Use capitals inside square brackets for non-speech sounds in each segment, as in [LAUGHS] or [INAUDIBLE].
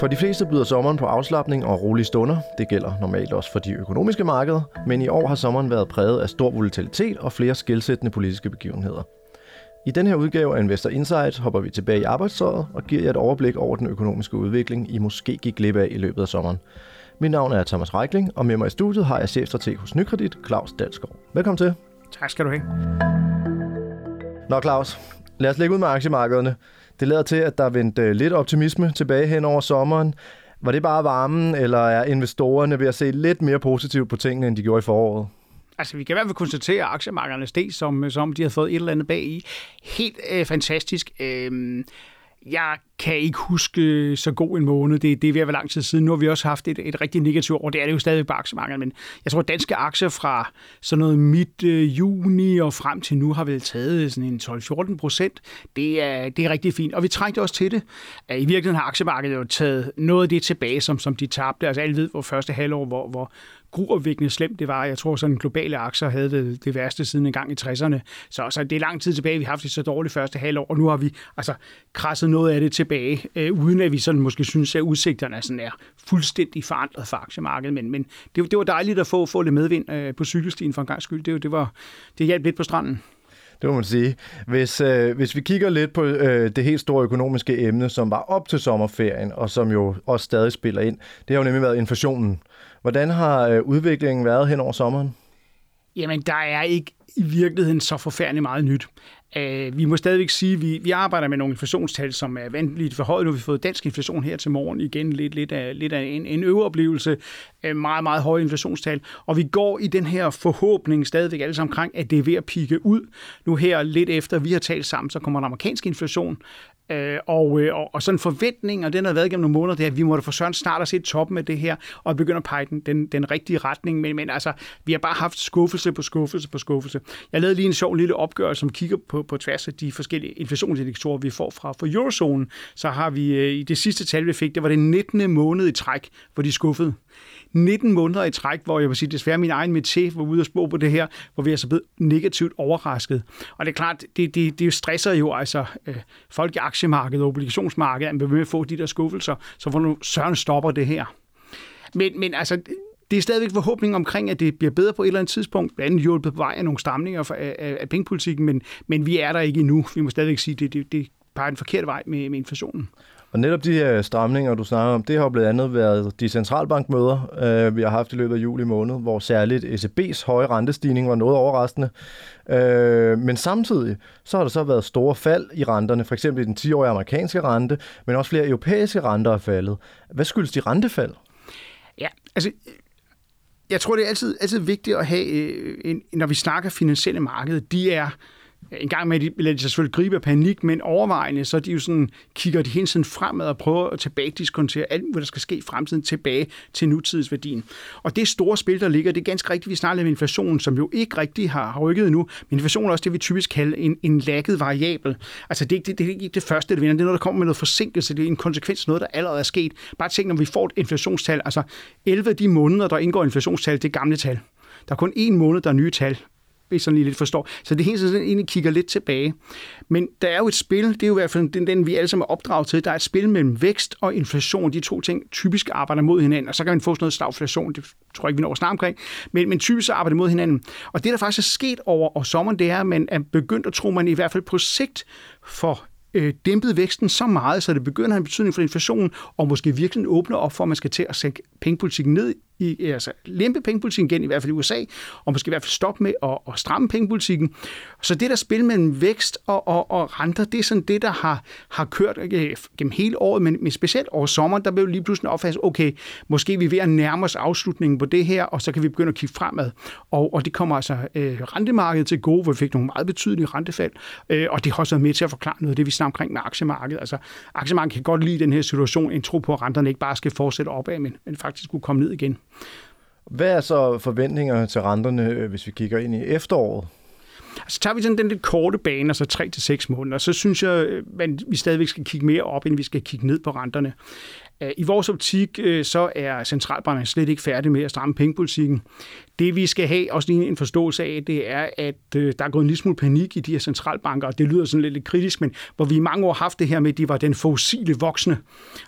For de fleste byder sommeren på afslappning og rolige stunder. Det gælder normalt også for de økonomiske markeder, men i år har sommeren været præget af stor volatilitet og flere skældsættende politiske begivenheder. I den her udgave af Investor Insight hopper vi tilbage i arbejdsåret og giver jer et overblik over den økonomiske udvikling, I måske gik glip af i løbet af sommeren. Mit navn er Thomas Reikling, og med mig i studiet har jeg chefstrateg hos Nykredit, Claus Dalsgaard. Velkommen til. Tak skal du have. Nå Claus, lad os lægge ud med aktiemarkederne. Det lader til, at der er vendt øh, lidt optimisme tilbage hen over sommeren. Var det bare varmen, eller er investorerne ved at se lidt mere positivt på tingene, end de gjorde i foråret? Altså, vi kan i hvert fald konstatere, at aktiemarkederne steg, som, som de har fået et eller andet bag i. Helt øh, fantastisk. Øh, jeg kan ikke huske så god en måned. Det, det er ved at være lang tid siden. Nu har vi også haft et, et rigtig negativt år. Det er det jo stadig på aktiemarkedet, men jeg tror, at danske aktier fra sådan noget midt øh, juni og frem til nu har vel taget sådan en 12-14 procent. Det er, det er rigtig fint, og vi trængte også til det. I virkeligheden har aktiemarkedet jo taget noget af det tilbage, som, som de tabte. Altså alle ved, hvor første halvår, hvor, hvor gruopvækkende slemt det var. Jeg tror, sådan globale aktier havde det, det værste siden en gang i 60'erne. Så, så det er lang tid tilbage, vi har haft det så dårligt første halvår, og nu har vi altså krasset noget af det tilbage, øh, uden at vi sådan måske synes, at udsigterne sådan er fuldstændig forandret for aktiemarkedet. Men, men det, det var dejligt at få, få lidt medvind øh, på cykelstien for en gang skyld. Det, det, var, det hjalp lidt på stranden. Det må man sige. Hvis, øh, hvis vi kigger lidt på øh, det helt store økonomiske emne, som var op til sommerferien, og som jo også stadig spiller ind, det har jo nemlig været inflationen. Hvordan har øh, udviklingen været hen over sommeren? Jamen, der er ikke i virkeligheden så forfærdeligt meget nyt. Uh, vi må stadigvæk sige, at vi, vi arbejder med nogle inflationstal, som er vanvittigt forhøjet. Nu har vi fået dansk inflation her til morgen igen. Lidt, lidt af, lidt af en, en øveoplevelse. Uh, meget, meget høje inflationstal. Og vi går i den her forhåbning stadigvæk alle sammen omkring, at det er ved at pike ud. Nu her lidt efter, vi har talt sammen, så kommer den amerikanske inflation. Øh, og, øh, og, og sådan en forventning, og den har været igennem nogle måneder, det er, at vi måtte for søren snart at se toppen af det her, og begynde at pege den, den, den rigtige retning. Men, men altså, vi har bare haft skuffelse på skuffelse på skuffelse. Jeg lavede lige en sjov lille opgørelse, som kigger på, på tværs af de forskellige inflationsindikatorer, vi får fra for eurozonen. Så har vi øh, i det sidste tal, vi fik, det var det 19. måned i træk, hvor de skuffede. 19 måneder i træk, hvor jeg vil sige, desværre min egen chef var ude og spå på det her, hvor vi er så blevet negativt overrasket. Og det er klart, det, det, det stresser jo altså øh, folk i aktiemarkedet og obligationsmarkedet, at man vil med at få de der skuffelser, så nu søren stopper det her. Men, men altså, det er stadigvæk forhåbning omkring, at det bliver bedre på et eller andet tidspunkt, blandt andet hjulpet på vej af nogle stramninger af, af, af pengepolitikken, men, men vi er der ikke endnu. Vi må stadigvæk sige, at det, det, det peger den forkerte vej med, med inflationen. Og netop de her stramninger, du snakker om, det har blandt andet været de centralbankmøder, øh, vi har haft i løbet af juli måned, hvor særligt ECB's høje rentestigning var noget overraskende. Øh, men samtidig så har der så været store fald i renterne, for eksempel i den 10-årige amerikanske rente, men også flere europæiske renter er faldet. Hvad skyldes de rentefald? Ja, altså jeg tror, det er altid, altid vigtigt at have, øh, en, når vi snakker finansielle markeder, de er en gang med, de lader sig selvfølgelig gribe af panik, men overvejende, så de jo sådan, kigger de hele tiden fremad og prøver at tilbage diskontere alt, hvad der skal ske i fremtiden, tilbage til nutidsværdien. Og det store spil, der ligger, det er ganske rigtigt, vi snakker om inflationen, som jo ikke rigtig har, har rykket endnu, men inflation er også det, vi typisk kalder en, en lagget variabel. Altså det, det, det er ikke det første, det vinder, det er noget, der kommer med noget forsinkelse, det er en konsekvens af noget, der allerede er sket. Bare tænk, når vi får et inflationstal, altså 11 af de måneder, der indgår inflationstal, det er gamle tal. Der er kun en måned, der er nye tal hvis sådan lige lidt forstår. Så det hele tiden egentlig kigger lidt tilbage. Men der er jo et spil, det er jo i hvert fald den, den vi alle sammen er opdraget til, der er et spil mellem vækst og inflation. De to ting typisk arbejder mod hinanden, og så kan man få sådan noget stagflation, det tror jeg ikke, vi når snart omkring, men, men typisk arbejder mod hinanden. Og det, der faktisk er sket over og sommeren, det er, at man er begyndt at tro, man i hvert fald på sigt for øh, dæmpet væksten så meget, så det begynder at have en betydning for inflationen, og måske virkelig åbner op for, at man skal til at sænke pengepolitikken ned i, altså lempe pengepolitikken igen, i hvert fald i USA, og måske i hvert fald stoppe med at, at stramme pengepolitikken. Så det der spil mellem vækst og, og, og renter, det er sådan det, der har, har kørt øh, gennem hele året, men, men specielt over sommeren, der blev lige pludselig opfattet, okay, måske vi er ved at nærme os afslutningen på det her, og så kan vi begynde at kigge fremad. Og, og det kommer altså øh, rentemarkedet til gode, hvor vi fik nogle meget betydelige rentefald, øh, og det har også været med til at forklare noget af det, vi snakker omkring med aktiemarkedet. Altså, aktiemarkedet kan godt lide den her situation, en tro på, at renterne ikke bare skal fortsætte opad, men, men faktisk kunne komme ned igen. Hvad er så forventninger til renterne, øh, hvis vi kigger ind i efteråret? Altså tager vi sådan den lidt korte bane, altså 3 til seks måneder, så synes jeg, øh, at vi stadigvæk skal kigge mere op, end vi skal kigge ned på renterne. Øh, I vores optik, så er centralbanken slet ikke færdig med at stramme pengepolitikken. Det vi skal have også lige en forståelse af, det er, at øh, der er gået en lille smule panik i de her centralbanker, og det lyder sådan lidt, lidt kritisk, men hvor vi i mange år har haft det her med, at de var den fossile voksne.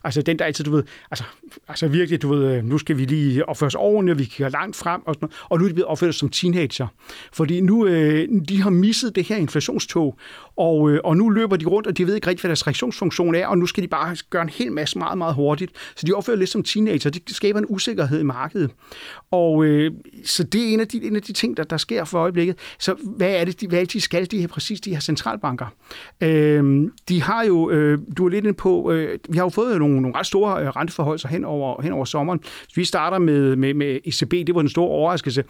Altså den der altid, du ved, altså, altså virkelig, du ved, øh, nu skal vi lige opføre os ordentligt, og vi kigger langt frem, og, sådan og nu er de blevet opført som teenager. Fordi nu, øh, de har misset det her inflationstog, og, øh, og nu løber de rundt, og de ved ikke rigtig, hvad deres reaktionsfunktion er, og nu skal de bare gøre en hel masse meget, meget hurtigt. Så de opfører lidt som teenager. Det skaber en usikkerhed i markedet. Og øh, så det er en af de, en af de ting, der, der sker for øjeblikket. Så hvad er det, de, hvad er det, de skal, de her, præcis de her centralbanker? Øh, de har jo, øh, du er lidt inde på, øh, vi har jo fået nogle, nogle ret store øh, renteforhold hen over, hen over sommeren. Vi starter med, med, med ECB, det var den store overraskelse.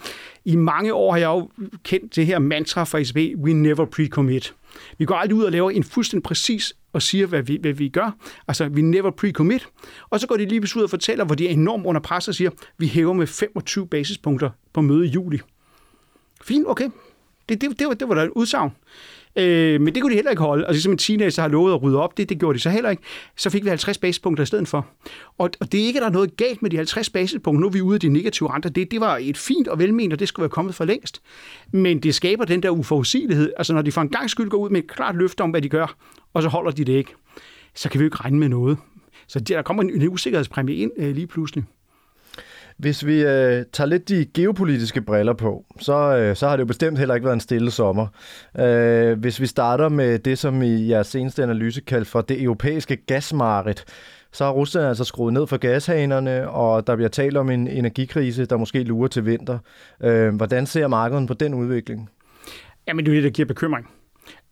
I mange år har jeg jo kendt det her mantra fra ECB, we never pre-commit. Vi går aldrig ud og laver en fuldstændig præcis og siger, hvad vi, hvad vi gør. Altså, vi never pre-commit. Og så går de lige ud og fortæller, hvor de er enormt under pres og siger, vi hæver med 25 basispunkter på møde i juli. Fint, okay. Det, det, det, var, det var da et udsagn. Øh, men det kunne de heller ikke holde. Altså, som en teenager har lovet at rydde op, det, det gjorde de så heller ikke. Så fik vi 50 basispunkter i stedet for. Og, og det er ikke, at der er noget galt med de 50 basispunkter. Nu er vi ude af de negative renter. Det, det var et fint og velment, og det skulle være kommet for længst. Men det skaber den der uforudsigelighed. Altså, når de for en gang skyld går ud med et klart løfte om, hvad de gør, og så holder de det ikke, så kan vi jo ikke regne med noget. Så der kommer en, en usikkerhedspræmie ind øh, lige pludselig. Hvis vi øh, tager lidt de geopolitiske briller på, så, øh, så har det jo bestemt heller ikke været en stille sommer. Øh, hvis vi starter med det, som i jeres seneste analyse kaldt for det europæiske gasmarked, så har Rusland altså skruet ned for gashanerne, og der bliver talt om en energikrise, der måske lurer til vinter. Øh, hvordan ser markedet på den udvikling? Jamen, det er det, der giver bekymring.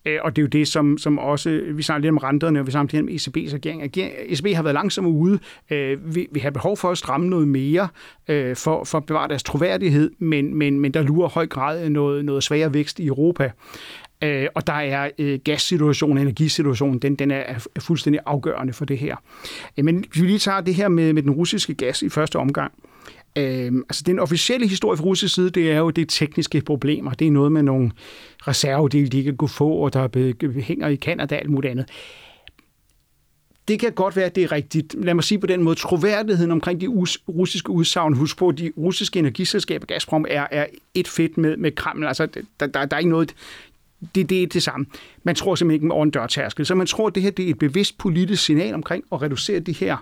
Øh, og det er jo det, som, som også, vi snakker lidt om renterne, og vi snakker lidt om ECB's regering. ECB har været langsomt ude. Øh, vi, vi har behov for at stramme noget mere øh, for, for at bevare deres troværdighed, men, men, men der lurer høj grad noget, noget svagere vækst i Europa. og der er øh, gassituationen, energisituationen, den, den er, fuldstændig afgørende for det her. men hvis vi lige tager det her med, med den russiske gas i første omgang, Øh, Øhm, altså den officielle historie fra russisk side, det er jo det tekniske problemer. Det er noget med nogle reservedele, de ikke kunne få, og der hænger i Kanada og alt muligt andet. Det kan godt være, at det er rigtigt. Lad mig sige på den måde, troværdigheden omkring de russiske udsagn, husk på, at de russiske energiselskaber, Gazprom, er, er et fedt med, med Kreml. Altså, der, der, der er ikke noget det, det er det samme. Man tror simpelthen ikke over en dørtærskel. Så man tror, at det her det er et bevidst politisk signal omkring at reducere de her,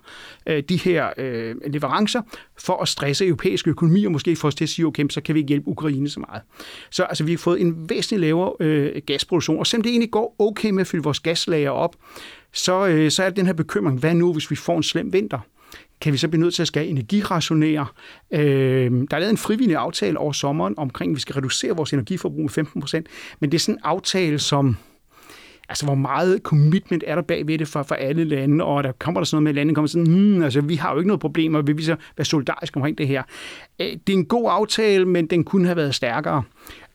øh, de her øh, leverancer for at stresse europæiske økonomi, og måske få os til at sige, okay, så kan vi ikke hjælpe Ukraine så meget. Så altså, vi har fået en væsentlig lavere øh, gasproduktion, og selvom det egentlig går okay med at fylde vores gaslager op, så, øh, så er den her bekymring, hvad nu, hvis vi får en slem vinter? Kan vi så blive nødt til at skal energirationere. Øh, der er lavet en frivillig aftale over sommeren omkring, at vi skal reducere vores energiforbrug med 15 procent, men det er sådan en aftale, som altså hvor meget commitment er der bagved det for, for alle lande, og der kommer der sådan noget med, at landene kommer sådan, hmm, altså vi har jo ikke noget problem, og vi vil så være solidariske omkring det her. Øh, det er en god aftale, men den kunne have været stærkere.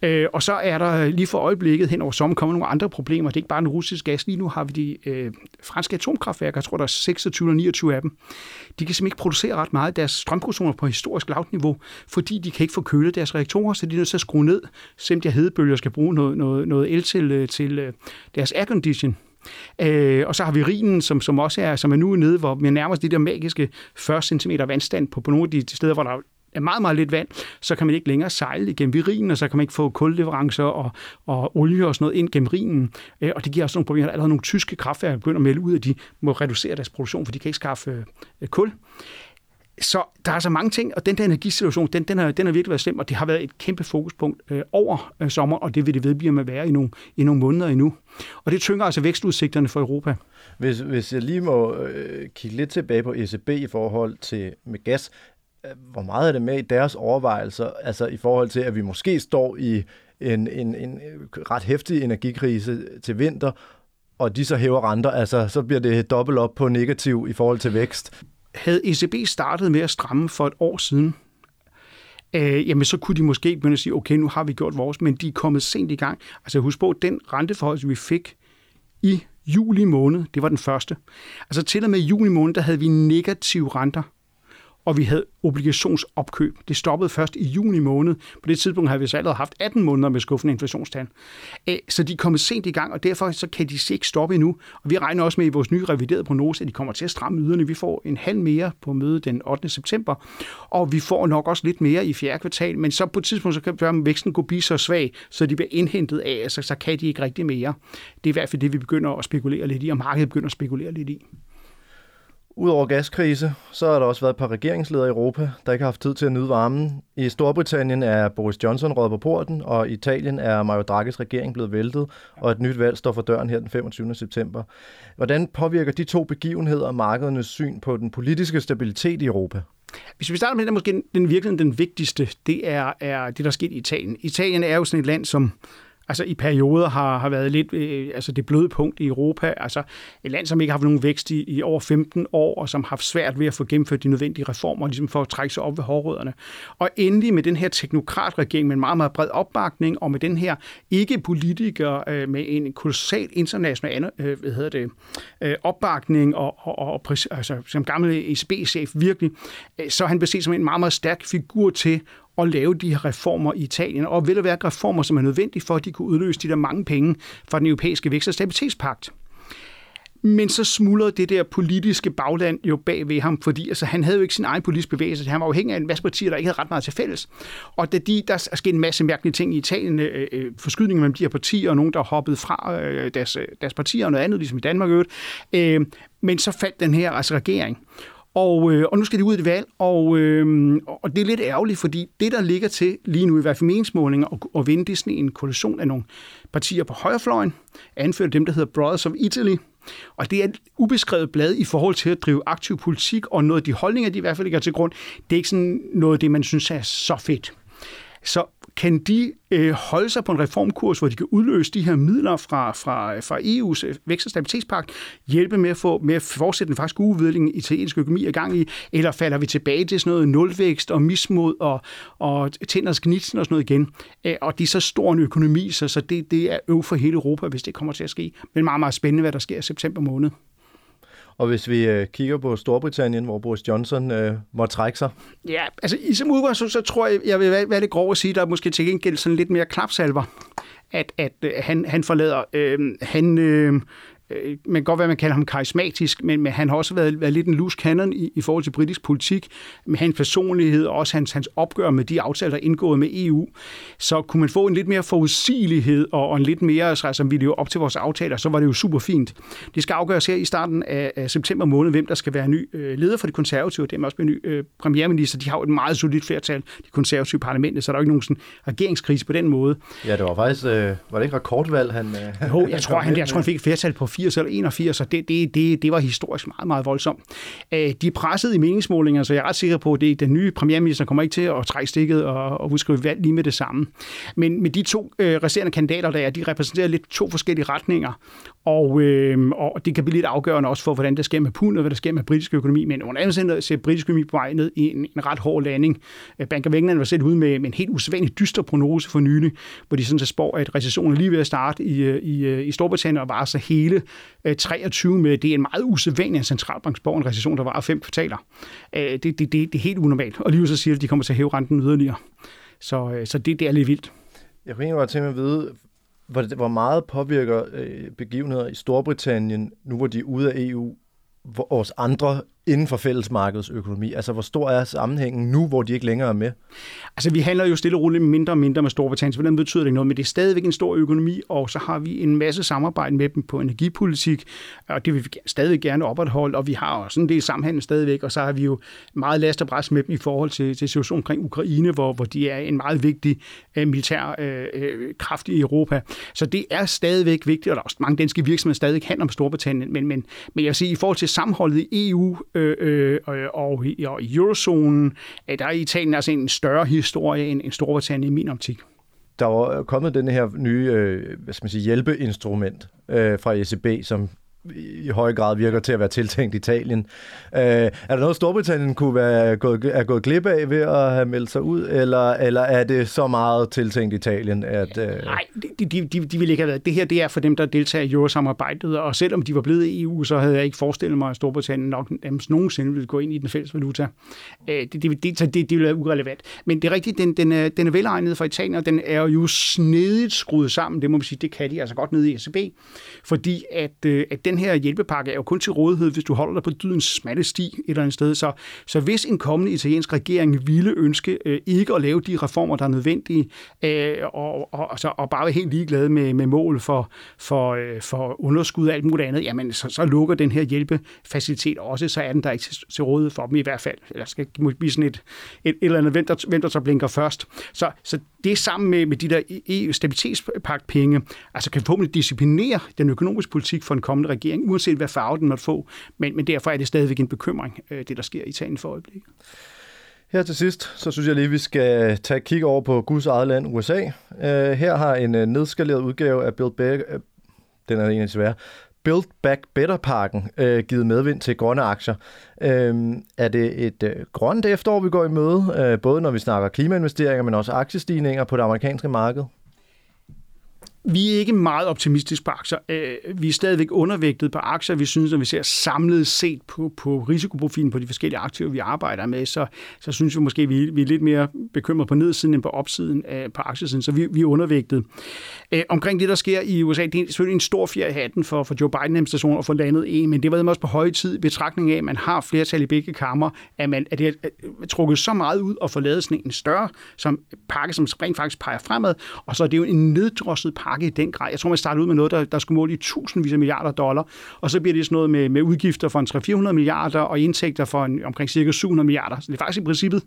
Øh, og så er der øh, lige for øjeblikket hen over sommer kommer nogle andre problemer. Det er ikke bare den russiske gas. Lige nu har vi de øh, franske atomkraftværker, jeg tror der er 26 eller 29 af dem. De kan simpelthen ikke producere ret meget deres strømproduktioner på historisk lavt niveau, fordi de kan ikke få kølet deres reaktorer, så de er nødt til at skrue ned, selvom de hedebølger skal bruge noget, noget, noget el til, øh, til øh, deres aircondition. Øh, og så har vi Rinen, som, som også er, som er nu nede, hvor vi nærmer os de der magiske 40 cm vandstand på, på nogle af de steder, hvor der meget, meget lidt vand, så kan man ikke længere sejle igennem Virinen, og så kan man ikke få kulleverancer og, og olie og sådan noget ind gennem Rhinen. Øh, og det giver også nogle problemer. Der er allerede nogle tyske kraftværker, der begynder at melde ud, at de må reducere deres produktion, for de kan ikke skaffe øh, kul. Så der er så mange ting, og den der energisituation, den, den, har, den har virkelig været slem, og det har været et kæmpe fokuspunkt øh, over øh, sommer, og det vil det vedblive med at være i nogle, i nogle måneder endnu. Og det tynger altså vækstudsigterne for Europa. Hvis, hvis jeg lige må øh, kigge lidt tilbage på ECB i forhold til med gas, hvor meget er det med i deres overvejelser, altså i forhold til, at vi måske står i en, en, en ret hæftig energikrise til vinter, og de så hæver renter, altså så bliver det dobbelt op på negativ i forhold til vækst. Havde ECB startet med at stramme for et år siden, øh, jamen så kunne de måske begynde at sige, okay, nu har vi gjort vores, men de er kommet sent i gang. Altså husk på, den renteforhold, vi fik i juli måned, det var den første. Altså til og med juli måned, der havde vi negative renter og vi havde obligationsopkøb. Det stoppede først i juni måned. På det tidspunkt havde vi så allerede haft 18 måneder med skuffende inflationstal. Så de er kommet sent i gang, og derfor så kan de ikke stoppe endnu. Og vi regner også med i vores nye reviderede prognose, at de kommer til at stramme yderne. Vi får en halv mere på mødet den 8. september, og vi får nok også lidt mere i fjerde kvartal, men så på et tidspunkt, så kan væksten gå blive så svag, så de bliver indhentet af, altså så kan de ikke rigtig mere. Det er i hvert fald det, vi begynder at spekulere lidt i, og markedet begynder at spekulere lidt i. Udover gaskrise, så har der også været et par regeringsledere i Europa, der ikke har haft tid til at nyde varmen. I Storbritannien er Boris Johnson råd på porten, og i Italien er Mario Draghi's regering blevet væltet, og et nyt valg står for døren her den 25. september. Hvordan påvirker de to begivenheder markedernes syn på den politiske stabilitet i Europa? Hvis vi starter med den, måske den virkelig den vigtigste, det er, er det, der er sket i Italien. Italien er jo sådan et land, som altså i perioder har, har været lidt øh, altså det bløde punkt i Europa. Altså et land, som ikke har haft nogen vækst i, i over 15 år, og som har haft svært ved at få gennemført de nødvendige reformer, ligesom for at trække sig op ved hårrødderne. Og endelig med den her teknokratregering med en meget, meget bred opbakning, og med den her ikke-politiker øh, med en kolossal international øh, hvad hedder det, øh, opbakning, og, og, og altså, som gammel ECB-chef virkelig, øh, så han blev set som en meget, meget stærk figur til at lave de her reformer i Italien, og vil at være reformer, som er nødvendige for, at de kunne udløse de der mange penge fra den europæiske vækst- og stabilitetspagt. Men så smuldrede det der politiske bagland jo bag ved ham, fordi altså, han havde jo ikke sin egen politiske bevægelse. Han var afhængig af en masse partier, der ikke havde ret meget til fælles. Og da de, der er sket en masse mærkelige ting i Italien, øh, øh forskydninger mellem de her partier, og nogen, der hoppede fra øh, deres, øh, deres partier og noget andet, ligesom i Danmark øvrigt. Øh, men så faldt den her altså, regering. Og, øh, og nu skal de ud i et valg, og, øh, og det er lidt ærgerligt, fordi det, der ligger til lige nu i hvert fald meningsmålinger, og, og vinde, det er sådan en koalition af nogle partier på højrefløjen, anført dem, der hedder Brothers of Italy, og det er et ubeskrevet blad i forhold til at drive aktiv politik, og noget af de holdninger, de i hvert fald ligger til grund, det er ikke sådan noget af det, man synes er så fedt. Så kan de øh, holde sig på en reformkurs, hvor de kan udløse de her midler fra, fra, fra EU's øh, vækst- og stabilitetspagt, hjælpe med at, få, med at fortsætte den faktisk udvikling i italiensk økonomi i gang i, eller falder vi tilbage til sådan noget nulvækst og mismod og, og tænders gnitsen og sådan noget igen. Øh, og det er så stor en økonomi, så, så det, det er øv for hele Europa, hvis det kommer til at ske. Men meget, meget spændende, hvad der sker i september måned. Og hvis vi øh, kigger på Storbritannien, hvor Boris Johnson øh, må trække sig? Ja, altså i som udgangspunkt, så, så tror jeg, jeg vil være, være lidt grov at sige, der er måske til gengæld sådan lidt mere klapsalver, at, at øh, han, han forlader. Øh, han, øh, øh, man kan godt være, man kalder ham karismatisk, men, men han har også været, været lidt en loose cannon i, i forhold til britisk politik, med hans personlighed og også hans, hans opgør med de aftaler, der er indgået med EU. Så kunne man få en lidt mere forudsigelighed og, og en lidt mere, altså, som vi lever op til vores aftaler, så var det jo super fint. Det skal afgøres her i starten af, af september måned, hvem der skal være ny øh, leder for de konservative, og dermed også ny øh, premierminister. De har jo et meget solidt flertal, de konservative parlamentet, så der er jo ikke nogen sådan, regeringskrise på den måde. Ja, det var faktisk, øh, var det ikke rekordvalg, han... Øh, jo, jeg tror, han, jeg tror, han fik et flertal på 80 eller 81, så det, det, det, det var historisk meget, meget voldsomt. Øh, de er presset i meningsmålinger, så jeg er ret sikker på, at det, den nye premierminister kommer ikke til at trække stikket og, og udskrive valg lige med det samme. Men med de to øh, resterende kandidater, der er, de repræsenterer lidt to forskellige retninger, og, øh, og det kan blive lidt afgørende også for, hvordan det sker med pund og hvad der sker med britisk økonomi. Men under andet side ser britisk økonomi på vej ned i en, en ret hård landing. Øh, Bank of England var selv ude med, med en helt usædvanlig dyster prognose for nylig, hvor de sådan set spår, at recessionen er lige ved at starte i, øh, i, øh, i Storbritannien og var så hele Øh, 23 med. Det er en meget usædvanlig centralbanksborg, en recession, der var fem kvartaler. Øh, det, det, det, det er helt unormalt. Og lige så siger at de kommer til at hæve renten yderligere. Så, øh, så det, det er lidt vildt. Jeg kunne egentlig godt tænke mig at vide, hvor, hvor meget påvirker øh, begivenheder i Storbritannien, nu hvor de er ude af EU, vores andre inden for fællesmarkedsøkonomi? Altså, hvor stor er sammenhængen nu, hvor de ikke længere er med? Altså, vi handler jo stille og roligt mindre og mindre med Storbritannien, så den betyder det ikke noget, men det er stadigvæk en stor økonomi, og så har vi en masse samarbejde med dem på energipolitik, og det vil vi stadig gerne opretholde, og vi har også en del samhandel stadigvæk, og så har vi jo meget last og pres med dem i forhold til, til situationen omkring Ukraine, hvor, hvor de er en meget vigtig uh, militær uh, kraft i Europa. Så det er stadigvæk vigtigt, og der er også mange danske virksomheder stadig handler om Storbritannien, men, men, men jeg vil sige, i forhold til sammenholdet i EU, øh, øh, og, i, og i eurozonen, at der er Italien altså en større historie end, end Storbritannien i min optik. Der var kommet den her nye øh, hvad skal man sige, hjælpeinstrument øh, fra ECB, som i høj grad virker til at være tiltænkt Italien. Øh, er der noget, Storbritannien kunne være gået, er gået glip af ved at have meldt sig ud, eller, eller er det så meget tiltænkt Italien, at... Øh... Nej, de, de, de, de vil ikke have været. Det her det er for dem, der deltager i eurosamarbejdet, og selvom de var blevet i EU, så havde jeg ikke forestillet mig, at Storbritannien nok nogensinde ville gå ind i den fælles valuta. Øh, det, det, det, det, det ville være urelevant. Men det er rigtigt, den, den, er, den er velegnet for Italien, og den er jo snedigt skruet sammen, det må man sige, det kan de altså godt nede i ECB, fordi at, øh, at den her hjælpepakke er jo kun til rådighed, hvis du holder dig på dydens smalle sti et eller andet sted. Så, så hvis en kommende italiensk regering ville ønske øh, ikke at lave de reformer, der er nødvendige, øh, og, og, og, så, og bare være helt ligeglade med, med mål for, for, øh, for underskud og alt muligt andet, jamen så, så lukker den her hjælpefacilitet også, så er den der ikke til, til rådighed for dem i hvert fald. Eller skal blive sådan et, et, et eller andet, hvem der, hvem der så blinker først. Så, så det sammen med, med de der e- EU-stabilitetspagt-penge, altså kan forhåbentlig disciplinere den økonomiske politik for en kommende regering, uanset hvad farve den måtte få. Men, men derfor er det stadigvæk en bekymring, øh, det der sker i Italien for øjeblikket. Her til sidst, så synes jeg lige, vi skal tage et kig over på Guds eget land, USA. Øh, her har en øh, nedskaleret udgave af Build Back, øh, den er egentlig svære, Build Back Better-pakken øh, givet medvind til grønne aktier. Øh, er det et øh, grønt efterår, vi går i møde, øh, både når vi snakker klimainvesteringer, men også aktiestigninger på det amerikanske marked? Vi er ikke meget optimistiske på aktier. Øh, vi er stadigvæk undervægtet på aktier. Vi synes, når vi ser samlet set på, på risikoprofilen på de forskellige aktiver, vi arbejder med, så, så synes vi måske, at vi, vi er lidt mere bekymret på nedsiden end på opsiden af, på aktiesiden. Så vi, vi er undervægtet. Øh, omkring det, der sker i USA, det er selvfølgelig en stor fjer i hatten for, for Joe Biden-administrationen at få landet en, men det var også på høje tid i betragtning af, at man har flertal i begge kammer, at, man, at det er trukket så meget ud og få lavet sådan en større som pakke, som rent faktisk peger fremad, og så er det jo en neddrosset pakke pakke i den grad. Jeg tror, man startede ud med noget, der, der skulle måle i tusindvis af milliarder dollar, og så bliver det sådan noget med, med udgifter for en 300-400 milliarder og indtægter for en, omkring cirka 700 milliarder. Så det er faktisk i princippet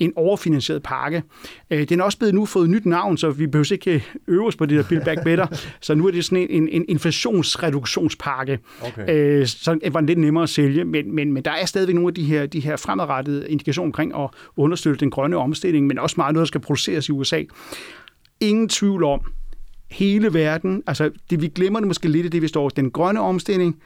en overfinansieret pakke. Øh, den er også blevet nu fået et nyt navn, så vi behøver ikke øve os på det der Build Back Better. [LAUGHS] så nu er det sådan en, en inflationsreduktionspakke, okay. øh, så det var lidt nemmere at sælge, men, men, men der er stadigvæk nogle af de her, de her fremadrettede indikationer omkring at understøtte den grønne omstilling, men også meget noget, der skal produceres i USA. Ingen tvivl om, hele verden, altså det, vi glemmer det måske lidt i det, vi står Den grønne omstilling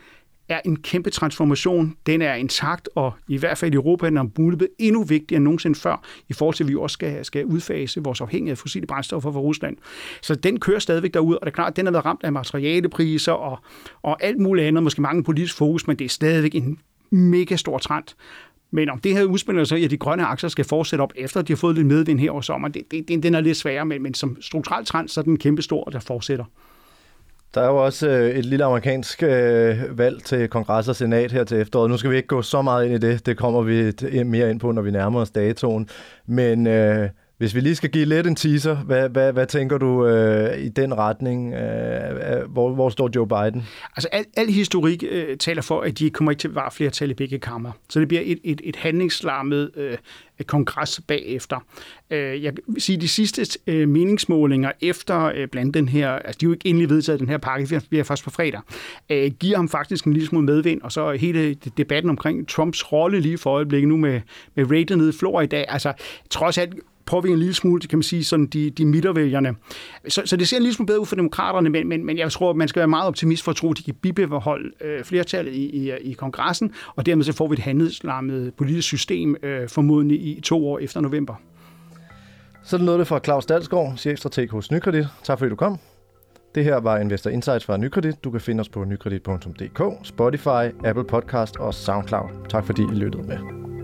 er en kæmpe transformation. Den er intakt, og i hvert fald i Europa er den blevet endnu vigtigere end nogensinde før, i forhold til, at vi også skal, skal udfase vores afhængighed af fossile brændstoffer fra Rusland. Så den kører stadigvæk derud, og det er klart, at den har været ramt af materialepriser og, og alt muligt andet, måske mange politisk fokus, men det er stadigvæk en mega stor trend. Men om det her udspiller sig, at altså, de grønne aktier skal fortsætte op efter, at de har fået lidt medvind her over sommer, det, det, den er lidt sværere, men, men som strukturel trend, så er den kæmpe stor, der fortsætter. Der er jo også øh, et lille amerikansk øh, valg til kongres og senat her til efteråret. Nu skal vi ikke gå så meget ind i det. Det kommer vi mere ind på, når vi nærmer os datoen. Men øh, hvis vi lige skal give lidt en teaser, hvad, hvad, hvad tænker du øh, i den retning? Øh, øh hvor, hvor står Joe Biden? Altså al, al historik øh, taler for, at de kommer ikke til at være flertal i begge kammer. Så det bliver et, et, et handlingslarmet øh, kongres bagefter. Øh, jeg vil sige, de sidste øh, meningsmålinger efter øh, blandt den her, altså de er jo ikke endelig vedtaget den her pakke, vi bliver først på fredag, giver ham faktisk en lille smule medvind, og så hele debatten omkring Trumps rolle lige for øjeblikket nu med, med rated nede i Florida, altså trods alt påvirke en lille smule, kan man sige, sådan de, de midtervælgerne. Så, så det ser en lille smule bedre ud for demokraterne, men, men, men jeg tror, at man skal være meget optimist for at tro, at de kan bibeholde øh, flertallet i, i, i kongressen, og dermed så får vi et handelslammet politisk system øh, formodentlig i to år efter november. Så det det fra Claus Dalsgaard, chefstrateg hos Nykredit. Tak fordi du kom. Det her var Investor Insights fra Nykredit. Du kan finde os på nykredit.dk, Spotify, Apple Podcast og SoundCloud. Tak fordi I lyttede med.